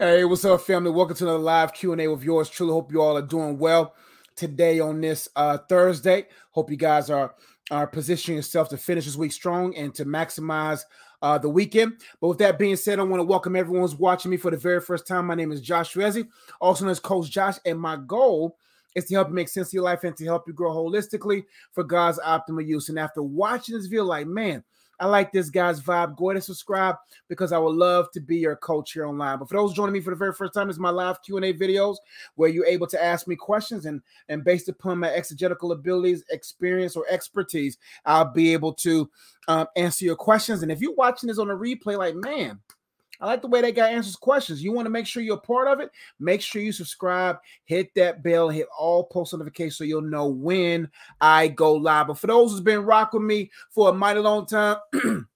Hey, what's up, family? Welcome to another live Q&A with yours truly. Hope you all are doing well today on this uh, Thursday. Hope you guys are are positioning yourself to finish this week strong and to maximize uh, the weekend. But with that being said, I want to welcome everyone who's watching me for the very first time. My name is Josh Rezi, also known as Coach Josh, and my goal is to help you make sense of your life and to help you grow holistically for God's optimal use. And after watching this video, like, man, I like this guy's vibe. Go ahead and subscribe because I would love to be your coach here online. But for those joining me for the very first time, is my live Q&A videos where you're able to ask me questions and, and based upon my exegetical abilities, experience, or expertise, I'll be able to um, answer your questions. And if you're watching this on a replay, like, man, I like the way that guy answers questions. You want to make sure you're a part of it. Make sure you subscribe, hit that bell, hit all post notifications so you'll know when I go live. But for those who's been rocking me for a mighty long time,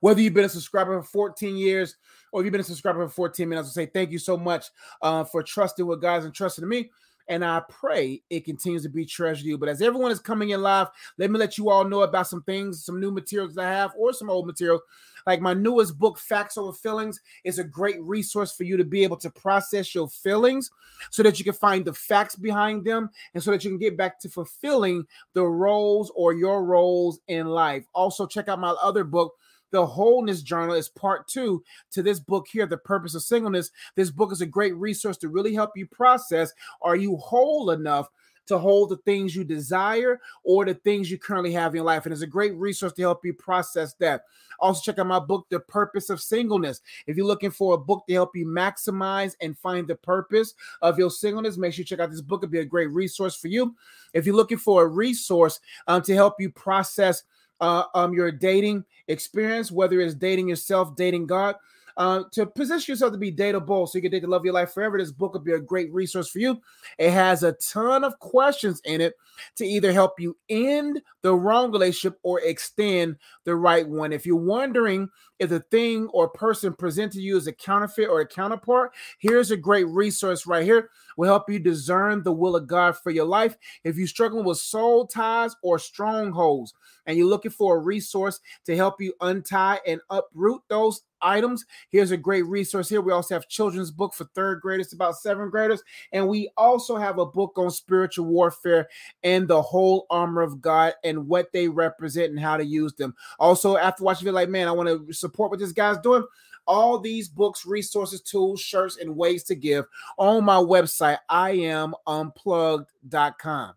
whether you've been a subscriber for 14 years or you've been a subscriber for 14 minutes, I say thank you so much uh, for trusting with guys and trusting me and I pray it continues to be treasured to you. But as everyone is coming in live, let me let you all know about some things, some new materials I have, or some old materials like my newest book, Facts Over Feelings, is a great resource for you to be able to process your feelings so that you can find the facts behind them and so that you can get back to fulfilling the roles or your roles in life. Also, check out my other book. The Wholeness Journal is part two to this book here, The Purpose of Singleness. This book is a great resource to really help you process are you whole enough to hold the things you desire or the things you currently have in your life. And it's a great resource to help you process that. Also, check out my book, The Purpose of Singleness. If you're looking for a book to help you maximize and find the purpose of your singleness, make sure you check out this book. It'll be a great resource for you. If you're looking for a resource um, to help you process uh, um, your dating experience, whether it's dating yourself, dating God, uh, to position yourself to be dateable so you can date to love of your life forever. This book will be a great resource for you. It has a ton of questions in it to either help you end the wrong relationship or extend the right one. If you're wondering if the thing or person presented to you is a counterfeit or a counterpart, here's a great resource right here. Will help you discern the will of God for your life. If you're struggling with soul ties or strongholds, and you're looking for a resource to help you untie and uproot those items, here's a great resource here. We also have children's book for third graders, about seventh graders, and we also have a book on spiritual warfare and the whole armor of God and what they represent and how to use them. Also, after watching it, like, man, I want to support what this guy's doing all these books, resources, tools, shirts, and ways to give on my website, I am iamunplugged.com.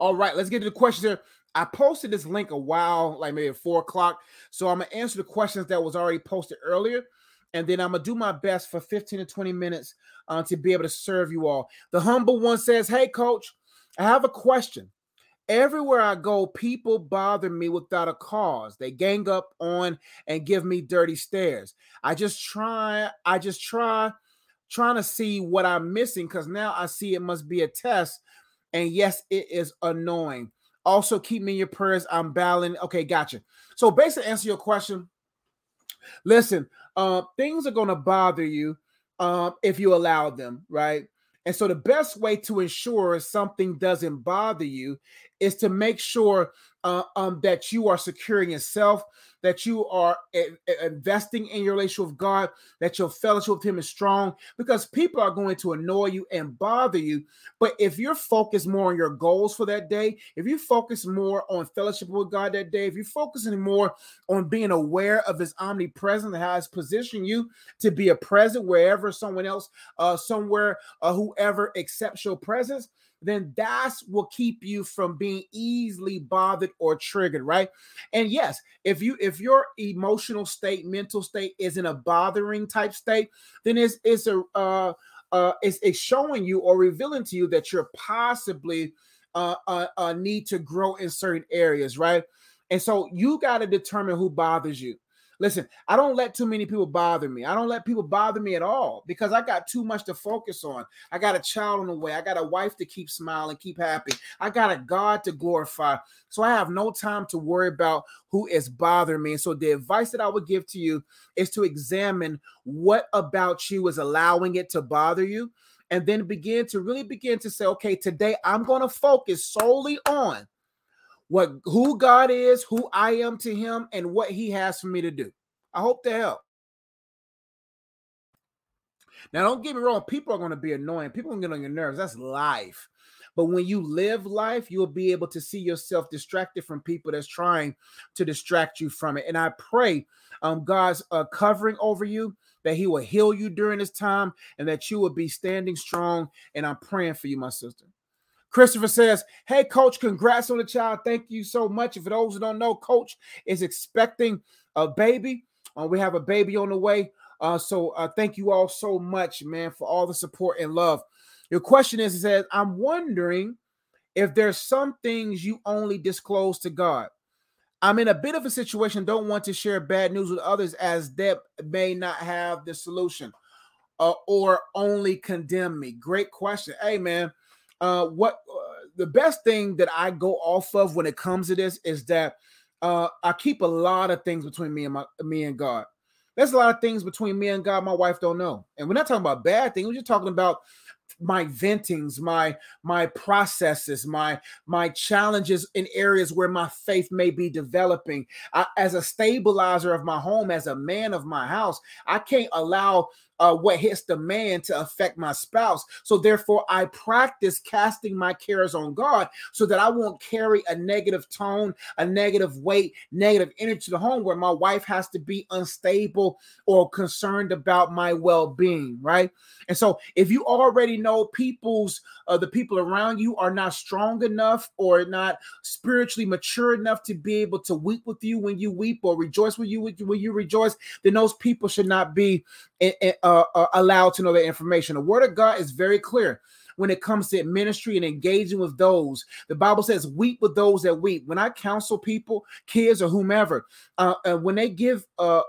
All right, let's get to the questions here. I posted this link a while, like maybe at four o'clock. So I'm gonna answer the questions that was already posted earlier, and then I'm gonna do my best for 15 to 20 minutes uh, to be able to serve you all. The humble one says, "Hey, coach, I have a question. Everywhere I go, people bother me without a cause. They gang up on and give me dirty stares. I just try, I just try trying to see what I'm missing because now I see it must be a test. And yes, it is annoying. Also, keep me in your prayers. I'm battling. Okay, gotcha. So basically, answer your question. Listen, uh, things are gonna bother you um, if you allow them, right? And so the best way to ensure something doesn't bother you is to make sure uh, um, that you are securing yourself, that you are a- a- investing in your relationship with God, that your fellowship with Him is strong, because people are going to annoy you and bother you. But if you're focused more on your goals for that day, if you focus more on fellowship with God that day, if you're focusing more on being aware of His omnipresence how He's positioned you to be a present wherever someone else, uh, somewhere, uh, whoever accepts your presence, then that's will keep you from being easily bothered or triggered, right? And yes, if you if your emotional state, mental state is in a bothering type state, then it's it's a uh uh it's, it's showing you or revealing to you that you're possibly uh, uh, uh need to grow in certain areas, right? And so you got to determine who bothers you. Listen, I don't let too many people bother me. I don't let people bother me at all because I got too much to focus on. I got a child on the way. I got a wife to keep smiling, keep happy. I got a God to glorify. So I have no time to worry about who is bothering me. And so the advice that I would give to you is to examine what about you is allowing it to bother you and then begin to really begin to say, okay, today I'm going to focus solely on what who God is, who I am to him, and what he has for me to do. I hope to help. Now, don't get me wrong, people are going to be annoying. People are going to get on your nerves. That's life. But when you live life, you'll be able to see yourself distracted from people that's trying to distract you from it. And I pray um, God's uh, covering over you, that He will heal you during this time, and that you will be standing strong. And I'm praying for you, my sister. Christopher says, Hey, coach, congrats on the child. Thank you so much. For those who don't know, coach is expecting a baby. Uh, we have a baby on the way. Uh, so uh, thank you all so much, man, for all the support and love. Your question is, it says, I'm wondering if there's some things you only disclose to God. I'm in a bit of a situation, don't want to share bad news with others as they may not have the solution uh, or only condemn me. Great question. Hey, man, uh, what uh, the best thing that I go off of when it comes to this is that uh, I keep a lot of things between me and my me and God. There's a lot of things between me and God my wife don't know. And we're not talking about bad things. We're just talking about my ventings my my processes my my challenges in areas where my faith may be developing I, as a stabilizer of my home as a man of my house i can't allow uh, what hits the man to affect my spouse. So therefore, I practice casting my cares on God so that I won't carry a negative tone, a negative weight, negative energy to the home where my wife has to be unstable or concerned about my well-being, right? And so if you already know people's uh, the people around you are not strong enough or not spiritually mature enough to be able to weep with you when you weep or rejoice with you when you rejoice, then those people should not be uh, uh, allowed to know that information. The word of God is very clear when it comes to ministry and engaging with those. The Bible says, "Weep with those that weep." When I counsel people, kids or whomever, uh, uh when they give uh,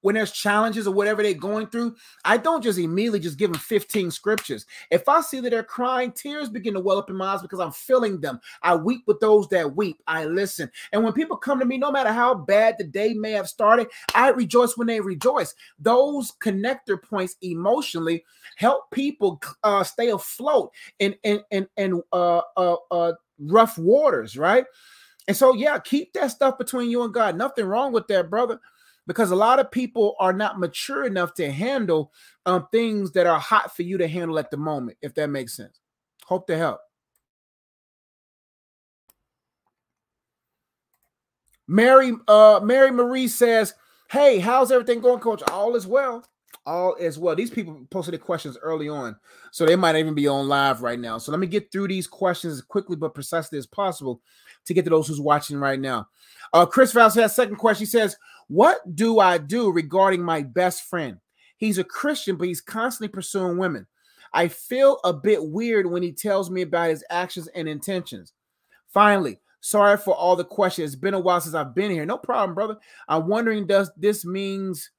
when there's challenges or whatever they're going through, I don't just immediately just give them 15 scriptures. If I see that they're crying, tears begin to well up in my eyes because I'm feeling them. I weep with those that weep. I listen. And when people come to me, no matter how bad the day may have started, I rejoice when they rejoice. Those connector points emotionally help people uh, stay afloat in in in, in uh, uh, uh, rough waters, right? And so, yeah, keep that stuff between you and God. Nothing wrong with that, brother because a lot of people are not mature enough to handle um, things that are hot for you to handle at the moment, if that makes sense. Hope to help. Mary, uh, Mary Marie says, Hey, how's everything going, coach? All is well. All is well. These people posted the questions early on, so they might even be on live right now. So let me get through these questions as quickly but precisely as possible to get to those who's watching right now. Uh, Chris Vals has second question. He says, what do I do regarding my best friend? He's a Christian, but he's constantly pursuing women. I feel a bit weird when he tells me about his actions and intentions. Finally, sorry for all the questions. It's been a while since I've been here. No problem, brother. I'm wondering does this means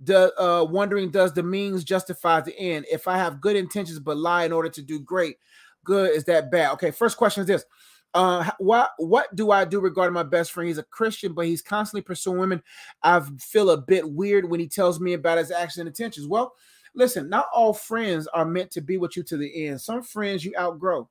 the uh wondering does the means justify the end? If I have good intentions but lie in order to do great, good is that bad? Okay, first question is this. Uh, what what do I do regarding my best friend? He's a Christian, but he's constantly pursuing women. I feel a bit weird when he tells me about his actions and intentions. Well, listen, not all friends are meant to be with you to the end. Some friends you outgrow,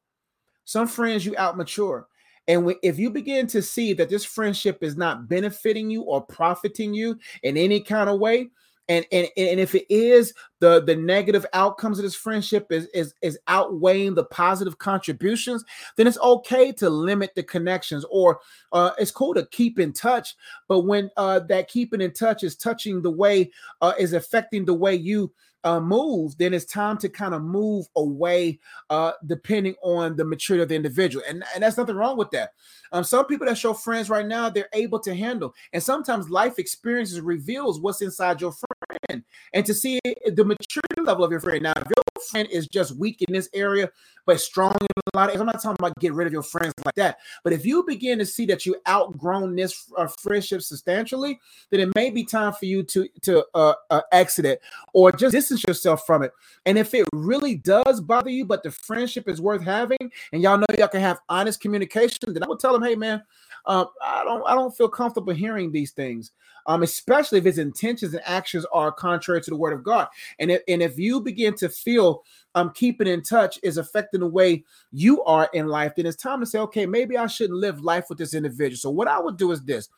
some friends you outmature. And if you begin to see that this friendship is not benefiting you or profiting you in any kind of way, and and and if it is the the negative outcomes of this friendship is is is outweighing the positive contributions then it's okay to limit the connections or uh, it's cool to keep in touch. But when uh, that keeping in touch is touching the way uh, is affecting the way you uh, move, then it's time to kind of move away, uh, depending on the maturity of the individual. And, and that's nothing wrong with that. Um, some people that show friends right now, they're able to handle. And sometimes life experiences reveals what's inside your friend. And to see the maturity level of your friend. Now, if your friend is just weak in this area, but strong in a lot of I'm not talking about get rid of your friends like that. But if you begin to see that you outgrown this uh, friendship substantially, then it may be time for you to to uh, uh, exit it or just distance yourself from it. And if it really does bother you, but the friendship is worth having, and y'all know y'all can have honest communication, then I would tell them, hey man, uh, I don't I don't feel comfortable hearing these things. Um, especially if his intentions and actions are contrary to the word of God. And if, and if you begin to feel um, keeping in touch is affecting the way you are in life, then it's time to say, okay, maybe I shouldn't live life with this individual. So what I would do is this.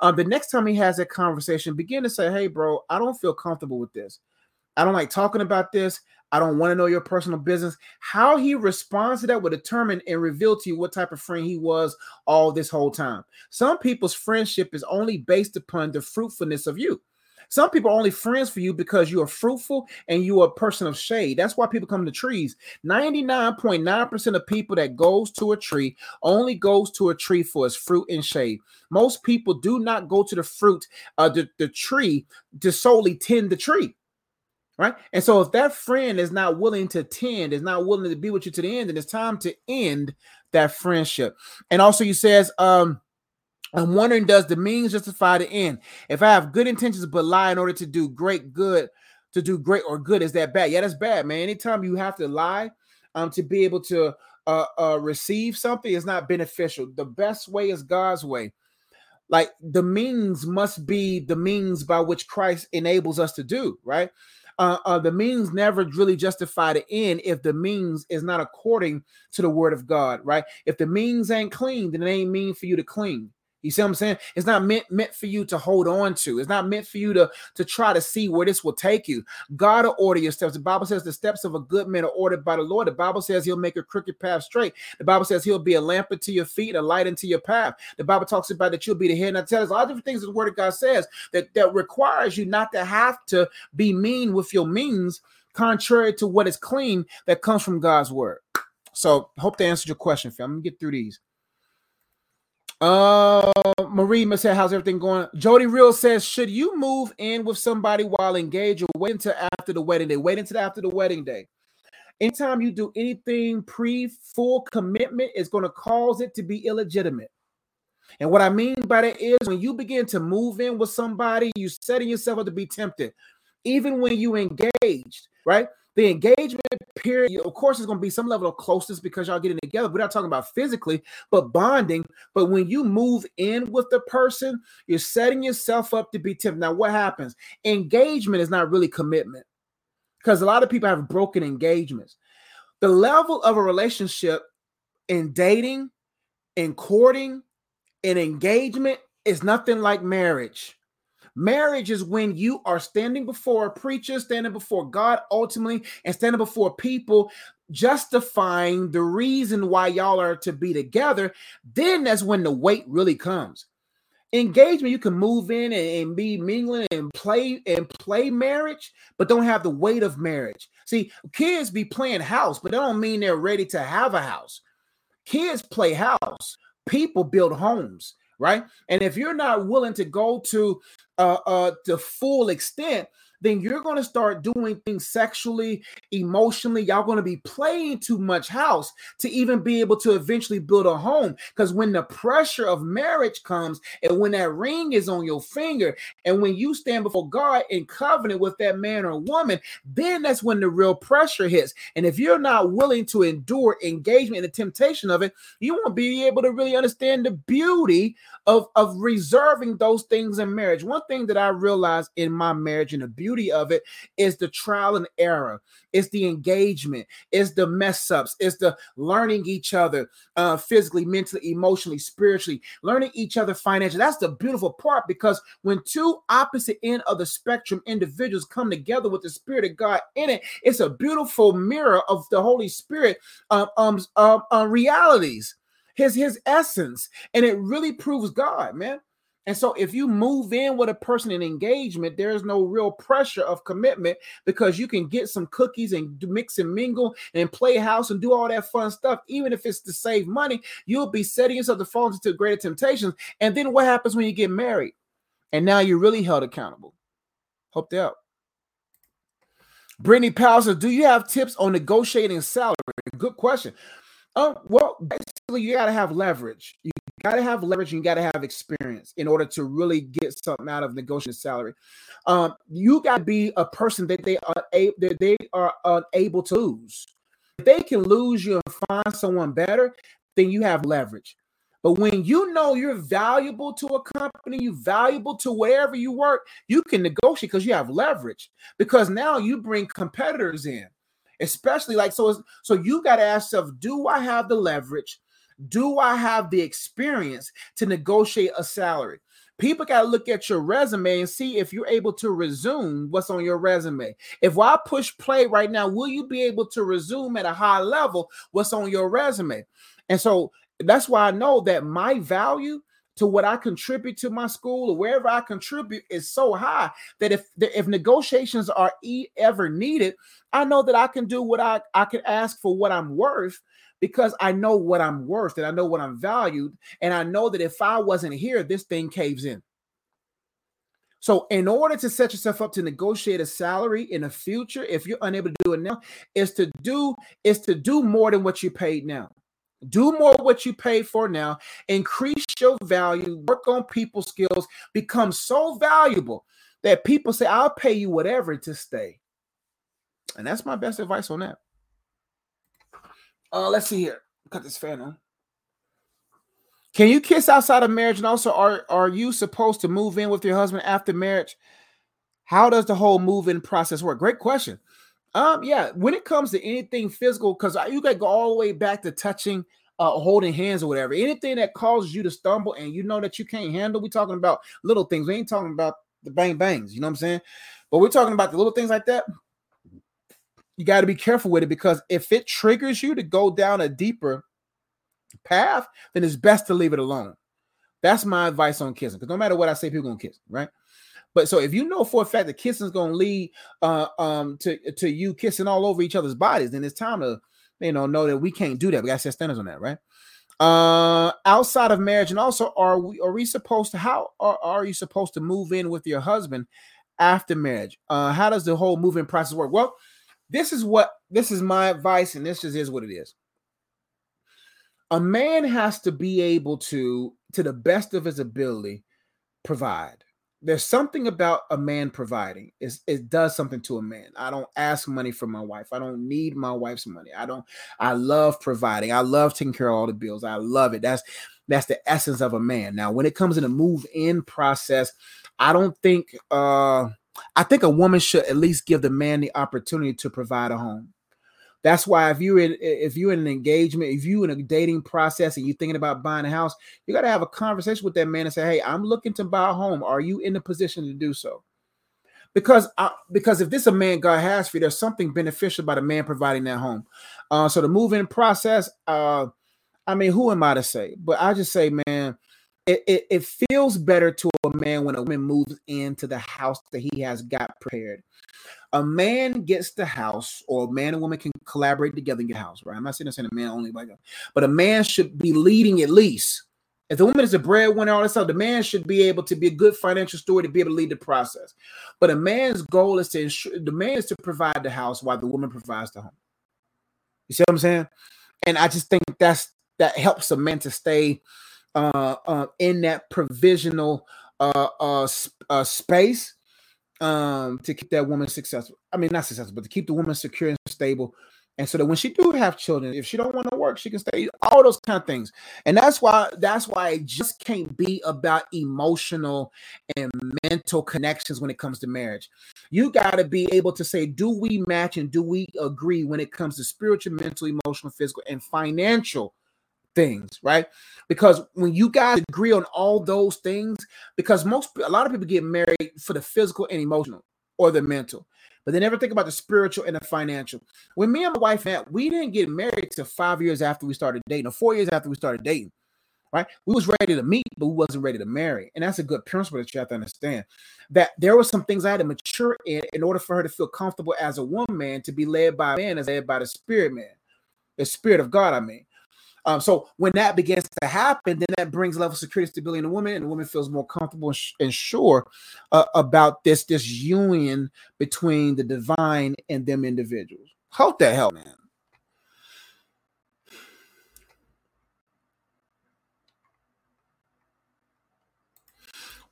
Um, the next time he has that conversation, begin to say, hey, bro, I don't feel comfortable with this. I don't like talking about this. I don't want to know your personal business. How he responds to that will determine and reveal to you what type of friend he was all this whole time. Some people's friendship is only based upon the fruitfulness of you. Some people are only friends for you because you are fruitful and you are a person of shade. That's why people come to trees. 99.9% of people that goes to a tree only goes to a tree for its fruit and shade. Most people do not go to the fruit, uh, the, the tree to solely tend the tree right? And so if that friend is not willing to tend, is not willing to be with you to the end, then it's time to end that friendship. And also, he says, um, I'm wondering, does the means justify the end? If I have good intentions but lie in order to do great good, to do great or good, is that bad? Yeah, that's bad, man. Anytime you have to lie um to be able to uh, uh receive something is not beneficial. The best way is God's way. Like the means must be the means by which Christ enables us to do, right? Uh, uh, the means never really justify the end if the means is not according to the word of God, right? If the means ain't clean, then it ain't mean for you to clean. You see what I'm saying? It's not meant meant for you to hold on to. It's not meant for you to to try to see where this will take you. God will order your steps. The Bible says the steps of a good man are ordered by the Lord. The Bible says He'll make a crooked path straight. The Bible says He'll be a lamp unto your feet, a light unto your path. The Bible talks about that you'll be the head. And I tell us a lot of different things. The Word of God says that that requires you not to have to be mean with your means, contrary to what is clean that comes from God's Word. So, hope to answered your question, fam. Let me get through these. Uh, Marie said, "How's everything going?" Jody Real says, "Should you move in with somebody while engaged, or wait until after the wedding day? Wait until after the wedding day. Anytime you do anything pre full commitment, is going to cause it to be illegitimate. And what I mean by that is when you begin to move in with somebody, you're setting yourself up to be tempted, even when you engaged, right? The engagement period, of course, is going to be some level of closeness because y'all getting together. We're not talking about physically, but bonding. But when you move in with the person, you're setting yourself up to be tempted. Now, what happens? Engagement is not really commitment because a lot of people have broken engagements. The level of a relationship in dating, in courting, in engagement is nothing like marriage. Marriage is when you are standing before a preacher, standing before God ultimately, and standing before people, justifying the reason why y'all are to be together. Then that's when the weight really comes. Engagement, you can move in and, and be mingling and play and play marriage, but don't have the weight of marriage. See, kids be playing house, but that don't mean they're ready to have a house. Kids play house. People build homes right? And if you're not willing to go to uh, uh, the full extent, then you're going to start doing things sexually, emotionally. Y'all going to be playing too much house to even be able to eventually build a home. Because when the pressure of marriage comes, and when that ring is on your finger, and when you stand before God in covenant with that man or woman, then that's when the real pressure hits. And if you're not willing to endure engagement and the temptation of it, you won't be able to really understand the beauty of, of reserving those things in marriage. One thing that I realized in my marriage and the beauty of it is the trial and error, it's the engagement, it's the mess ups, it's the learning each other uh, physically, mentally, emotionally, spiritually, learning each other financially. That's the beautiful part because when two opposite end of the spectrum individuals come together with the Spirit of God in it, it's a beautiful mirror of the Holy Spirit um, um, um, realities his his essence, and it really proves God, man. And so, if you move in with a person in engagement, there is no real pressure of commitment because you can get some cookies and mix and mingle and play house and do all that fun stuff. Even if it's to save money, you'll be setting yourself to fall into greater temptations. And then what happens when you get married? And now you're really held accountable. Hope out. Brittany Powell says, Do you have tips on negotiating salary? Good question. Oh, well, basically, you got to have leverage. You got to have leverage and you got to have experience in order to really get something out of negotiating salary. Um, you got to be a person that they are able, that they are unable to lose. If they can lose you and find someone better, then you have leverage. But when you know you're valuable to a company, you valuable to wherever you work, you can negotiate because you have leverage. Because now you bring competitors in especially like so so you got to ask yourself do i have the leverage do i have the experience to negotiate a salary People got to look at your resume and see if you're able to resume what's on your resume. If I push play right now, will you be able to resume at a high level what's on your resume? And so that's why I know that my value to what I contribute to my school or wherever I contribute is so high that if if negotiations are e- ever needed, I know that I can do what I I can ask for what I'm worth because I know what I'm worth and I know what I'm valued and I know that if I wasn't here, this thing caves in. So, in order to set yourself up to negotiate a salary in the future, if you're unable to do it now, is to do is to do more than what you paid now. Do more what you pay for now, increase your value, work on people skills, become so valuable that people say, I'll pay you whatever to stay. And that's my best advice on that. Uh, let's see here. Cut this fan on. Can you kiss outside of marriage? And also, are, are you supposed to move in with your husband after marriage? How does the whole move-in process work? Great question. Um, yeah, when it comes to anything physical, because you got to go all the way back to touching, uh, holding hands or whatever. Anything that causes you to stumble and you know that you can't handle. We're talking about little things. We ain't talking about the bang bangs. You know what I'm saying? But we're talking about the little things like that. You got to be careful with it because if it triggers you to go down a deeper path, then it's best to leave it alone. That's my advice on kissing. Because no matter what I say, people gonna kiss, right? But so if you know for a fact that kissing is going to lead uh, um, to to you kissing all over each other's bodies, then it's time to you know know that we can't do that. We got to set standards on that, right? Uh, outside of marriage, and also are we are we supposed to how are, are you supposed to move in with your husband after marriage? Uh, how does the whole moving process work? Well, this is what this is my advice, and this just is what it is. A man has to be able to, to the best of his ability, provide there's something about a man providing. It does something to a man. I don't ask money from my wife. I don't need my wife's money. I don't. I love providing. I love taking care of all the bills. I love it. That's that's the essence of a man. Now, when it comes in the move in process, I don't think. uh I think a woman should at least give the man the opportunity to provide a home. That's why if you're in if you're in an engagement, if you're in a dating process and you're thinking about buying a house, you got to have a conversation with that man and say, "Hey, I'm looking to buy a home. Are you in a position to do so?" Because I, because if this a man God has for you, there's something beneficial about a man providing that home. Uh, so the move-in process, uh, I mean, who am I to say? But I just say, man, it, it, it, feels better to a man when a woman moves into the house that he has got prepared a man gets the house, or a man and woman can collaborate together and get a house, right? I'm not saying I'm saying a man only but a man should be leading at least. If the woman is a breadwinner, all that stuff, the man should be able to be a good financial steward to be able to lead the process. But a man's goal is to ensure the man is to provide the house while the woman provides the home. You see what I'm saying? And I just think that's that helps a man to stay uh, uh, in that provisional uh, uh, uh space um to keep that woman successful. I mean, not successful, but to keep the woman secure and stable. And so that when she do have children, if she don't want to work, she can stay. All those kind of things, and that's why that's why it just can't be about emotional and mental connections when it comes to marriage. You got to be able to say, do we match and do we agree when it comes to spiritual, mental, emotional, physical, and financial things, right? Because when you guys agree on all those things, because most a lot of people get married for the physical and emotional or the mental, but they never think about the spiritual and the financial. When me and my wife met, we didn't get married till five years after we started dating, or four years after we started dating. Right? We was ready to meet, but we wasn't ready to marry. And that's a good principle that you have to understand. That there were some things I had to mature in in order for her to feel comfortable as a woman to be led by a man as led by the spirit man, the spirit of God, I mean. Um, so when that begins to happen, then that brings level of security, stability in the woman, and the woman feels more comfortable and, sure uh, about this this union between the divine and them individuals. Hope that help, man.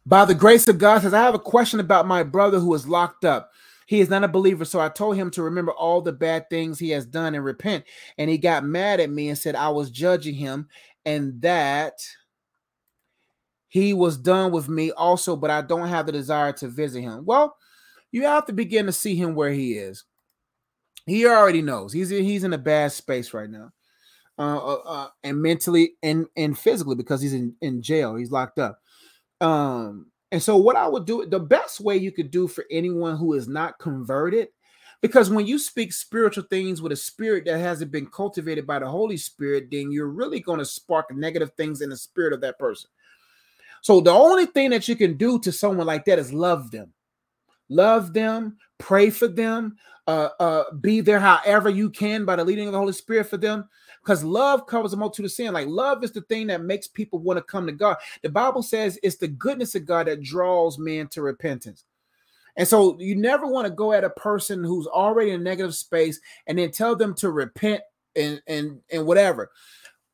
By the grace of God, says I have a question about my brother who is locked up. He is not a believer. So I told him to remember all the bad things he has done and repent. And he got mad at me and said I was judging him and that he was done with me also, but I don't have the desire to visit him. Well, you have to begin to see him where he is. He already knows he's he's in a bad space right now, uh, uh, uh, and mentally and and physically because he's in in jail. He's locked up. Um, and so what I would do, the best way you could do for anyone who is not converted, because when you speak spiritual things with a spirit that hasn't been cultivated by the Holy Spirit, then you're really going to spark negative things in the spirit of that person. So the only thing that you can do to someone like that is love them. Love them, pray for them, uh, uh, be there however you can by the leading of the Holy Spirit for them. Because love covers a multitude of sin. Like love is the thing that makes people want to come to God. The Bible says it's the goodness of God that draws men to repentance. And so you never want to go at a person who's already in a negative space and then tell them to repent and and and whatever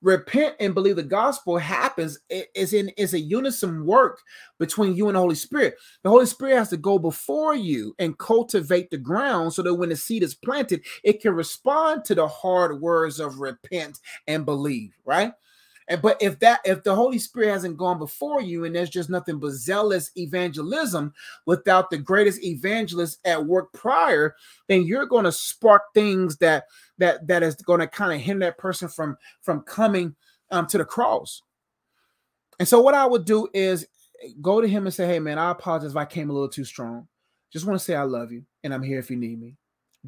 repent and believe the gospel happens is in is a unison work between you and the holy spirit. The holy spirit has to go before you and cultivate the ground so that when the seed is planted it can respond to the hard words of repent and believe right? And but if that if the Holy Spirit hasn't gone before you and there's just nothing but zealous evangelism without the greatest evangelist at work prior, then you're going to spark things that that that is going to kind of hinder that person from from coming um, to the cross. And so what I would do is go to him and say, "Hey man, I apologize if I came a little too strong. Just want to say I love you and I'm here if you need me."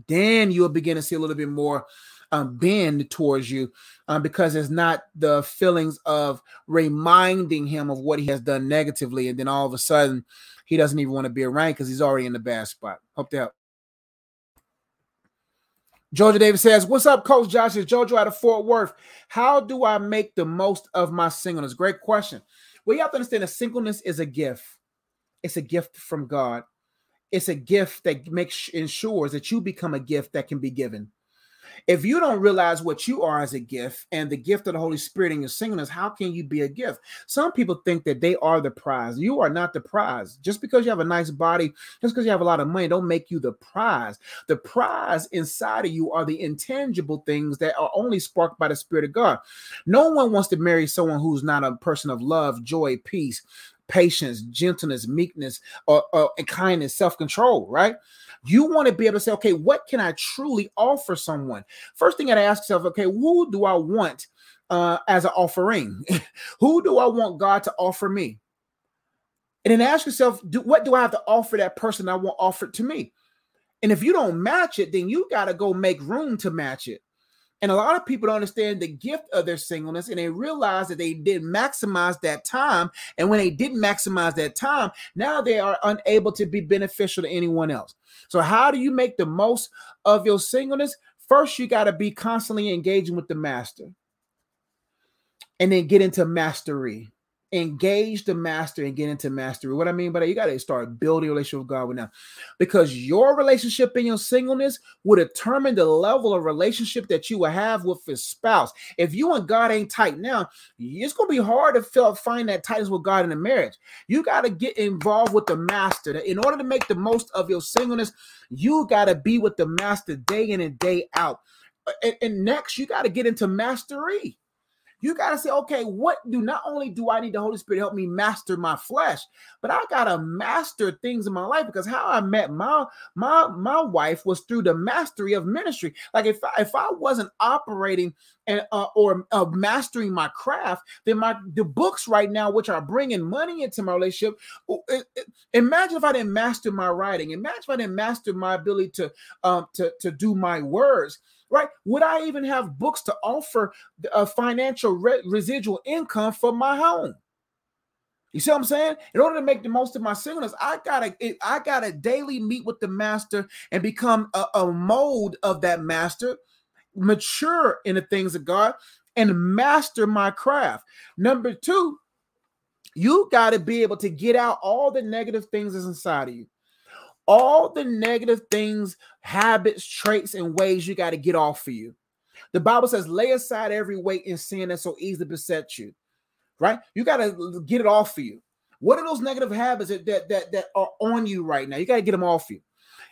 Then you'll begin to see a little bit more um, bend towards you um, because it's not the feelings of reminding him of what he has done negatively. And then all of a sudden, he doesn't even want to be around because he's already in the bad spot. Hope that. Georgia Davis says, What's up, Coach Josh? It's Jojo out of Fort Worth. How do I make the most of my singleness? Great question. Well, you have to understand that singleness is a gift. It's a gift from God. It's a gift that makes ensures that you become a gift that can be given. If you don't realize what you are as a gift and the gift of the Holy Spirit in your singleness, how can you be a gift? Some people think that they are the prize. You are not the prize. Just because you have a nice body, just because you have a lot of money, don't make you the prize. The prize inside of you are the intangible things that are only sparked by the Spirit of God. No one wants to marry someone who's not a person of love, joy, peace, patience, gentleness, meekness, or, or kindness, self-control, right? You want to be able to say, okay, what can I truly offer someone? First thing I ask yourself, okay, who do I want uh, as an offering? who do I want God to offer me? And then ask yourself, do, what do I have to offer that person I want offered to me? And if you don't match it, then you got to go make room to match it. And a lot of people don't understand the gift of their singleness and they realize that they didn't maximize that time. And when they didn't maximize that time, now they are unable to be beneficial to anyone else. So, how do you make the most of your singleness? First, you got to be constantly engaging with the master and then get into mastery engage the master and get into mastery. What I mean by that, you got to start building a relationship with God with now, because your relationship in your singleness will determine the level of relationship that you will have with his spouse. If you and God ain't tight now, it's gonna be hard to feel, find that tightness with God in a marriage. You got to get involved with the master. In order to make the most of your singleness, you got to be with the master day in and day out. And, and next, you got to get into mastery. You got to say, okay, what do not only do I need the Holy Spirit to help me master my flesh, but I got to master things in my life because how I met my my my wife was through the mastery of ministry. Like if if I wasn't operating and uh, or uh, mastering my craft, then my the books right now, which are bringing money into my relationship, it, imagine if I didn't master my writing. Imagine if I didn't master my ability to um to to do my words right? Would I even have books to offer a financial re- residual income for my home? You see what I'm saying? In order to make the most of my singleness, I gotta I gotta daily meet with the master and become a, a mold of that master, mature in the things of God, and master my craft. Number two, you got to be able to get out all the negative things that's inside of you all the negative things, habits, traits, and ways you got to get off for you. The Bible says, lay aside every weight and sin that so easily besets you. Right? You got to get it off for you. What are those negative habits that, that that that are on you right now? You got to get them off you.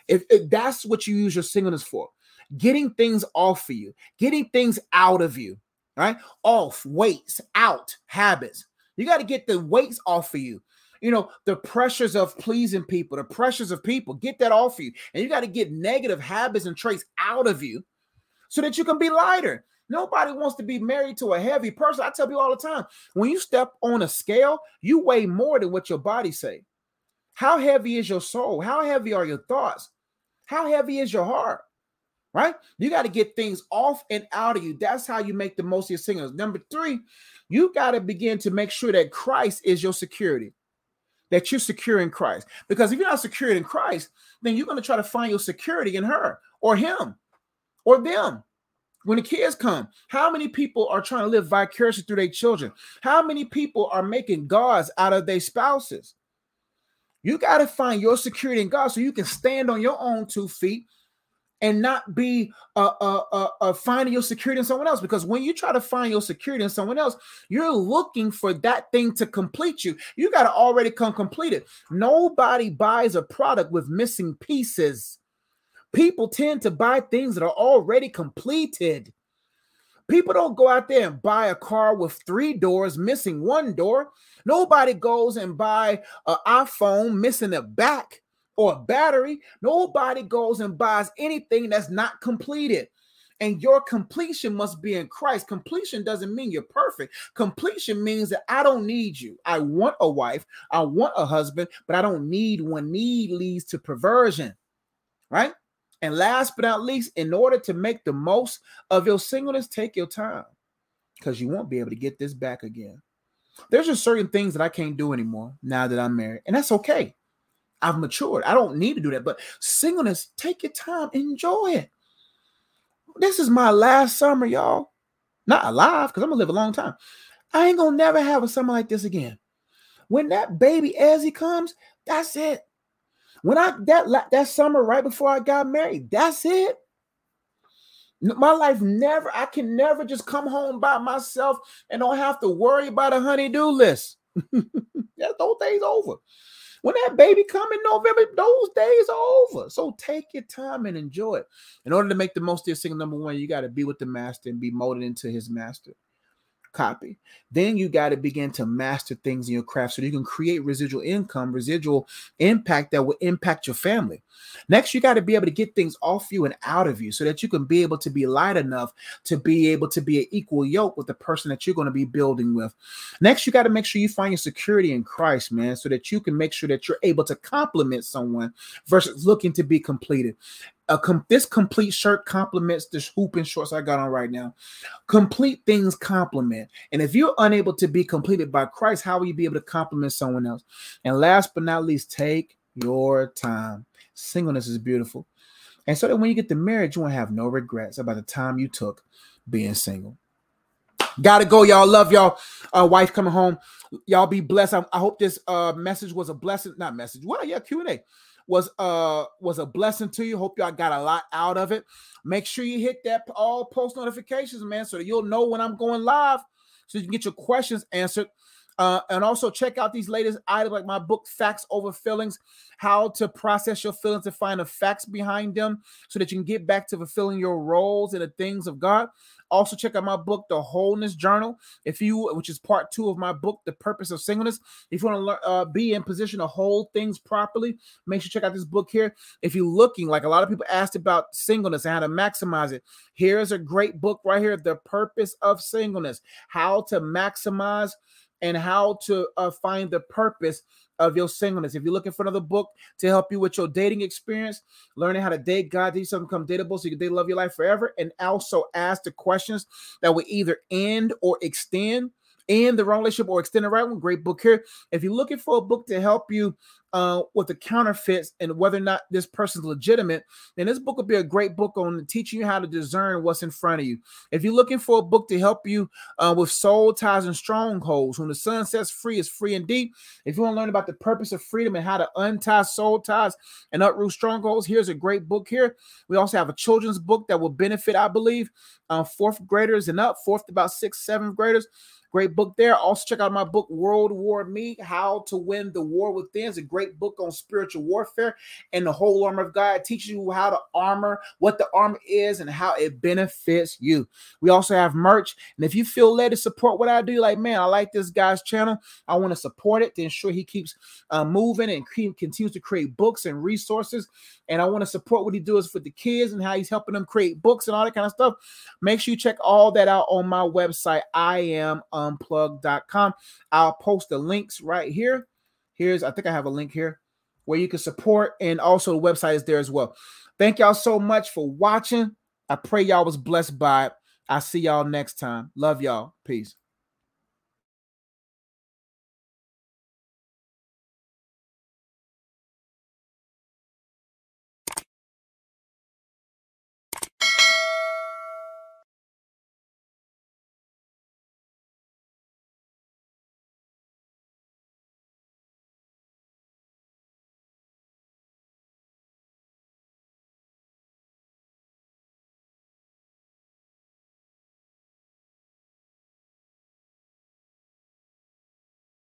If, if that's what you use your singleness for, getting things off for you, getting things out of you, right? Off weights, out habits. You got to get the weights off for you you know, the pressures of pleasing people, the pressures of people, get that off you. And you got to get negative habits and traits out of you so that you can be lighter. Nobody wants to be married to a heavy person. I tell you all the time when you step on a scale, you weigh more than what your body say. How heavy is your soul? How heavy are your thoughts? How heavy is your heart? Right? You got to get things off and out of you. That's how you make the most of your singles. Number three, you got to begin to make sure that Christ is your security, that you're secure in Christ. Because if you're not secure in Christ, then you're going to try to find your security in her or him or them. When the kids come, how many people are trying to live vicariously through their children? How many people are making gods out of their spouses? You got to find your security in God so you can stand on your own two feet and not be uh, uh, uh, uh, finding your security in someone else. Because when you try to find your security in someone else, you're looking for that thing to complete you. You got to already come completed. Nobody buys a product with missing pieces. People tend to buy things that are already completed. People don't go out there and buy a car with three doors, missing one door. Nobody goes and buy an iPhone missing a back or a battery. Nobody goes and buys anything that's not completed. And your completion must be in Christ. Completion doesn't mean you're perfect. Completion means that I don't need you. I want a wife, I want a husband, but I don't need one. Need leads to perversion, right? And last but not least, in order to make the most of your singleness, take your time because you won't be able to get this back again. There's just certain things that I can't do anymore now that I'm married, and that's okay. I've matured. I don't need to do that. But singleness, take your time, enjoy it. This is my last summer, y'all. Not alive, because I'm gonna live a long time. I ain't gonna never have a summer like this again. When that baby as he comes, that's it. When I that that summer right before I got married, that's it. My life never, I can never just come home by myself and don't have to worry about a honey-do list. that those days over. When that baby come in November, those days are over. So take your time and enjoy it. In order to make the most of your single number one, you got to be with the master and be molded into his master copy. Then you got to begin to master things in your craft so you can create residual income, residual impact that will impact your family. Next, you got to be able to get things off you and out of you so that you can be able to be light enough to be able to be an equal yoke with the person that you're going to be building with. Next, you got to make sure you find your security in Christ, man, so that you can make sure that you're able to complement someone versus looking to be completed com- this complete shirt complements this hooping shorts I got on right now. Complete things complement. And if you're unable to be completed by Christ, how will you be able to complement someone else? And last but not least, take your time. Singleness is beautiful. And so that when you get to marriage, you won't have no regrets about the time you took being single. Gotta go, y'all. Love y'all. Uh, wife coming home. Y'all be blessed. I, I hope this uh message was a blessing. Not message. Well, yeah, Q and A was uh was a blessing to you. Hope y'all got a lot out of it. Make sure you hit that all post notifications, man, so that you'll know when I'm going live, so you can get your questions answered. Uh, and also check out these latest items like my book, Facts Over Feelings, how to process your feelings and find the facts behind them so that you can get back to fulfilling your roles in the things of God. Also, check out my book, The Wholeness Journal, if you, which is part two of my book, The Purpose of Singleness. If you want to uh, be in position to hold things properly, make sure you check out this book here. If you're looking, like a lot of people asked about singleness and how to maximize it, here's a great book right here, The Purpose of Singleness, how to maximize and how to uh, find the purpose of your singleness. If you're looking for another book to help you with your dating experience, learning how to date God, teach something become dateable so you can date love your life forever, and also ask the questions that will either end or extend in the wrong relationship or extend the right one. Great book here. If you're looking for a book to help you uh, with the counterfeits and whether or not this person's legitimate, then this book will be a great book on teaching you how to discern what's in front of you. If you're looking for a book to help you uh, with soul ties and strongholds, when the Son sets free is free indeed. If you want to learn about the purpose of freedom and how to untie soul ties and uproot strongholds, here's a great book here. We also have a children's book that will benefit, I believe, uh, fourth graders and up, fourth about sixth, seventh graders. Great book there. Also check out my book, World War Me: How to Win the War Within. It's a great great book on spiritual warfare and the whole armor of God. It teaches you how to armor, what the armor is, and how it benefits you. We also have merch. And if you feel led to support what I do, like, man, I like this guy's channel, I want to support it to ensure he keeps uh, moving and continues to create books and resources. And I want to support what he does for the kids and how he's helping them create books and all that kind of stuff. Make sure you check all that out on my website, iamunplug.com. I'll post the links right here. Here's, I think I have a link here where you can support, and also the website is there as well. Thank y'all so much for watching. I pray y'all was blessed by it. I'll see y'all next time. Love y'all. Peace.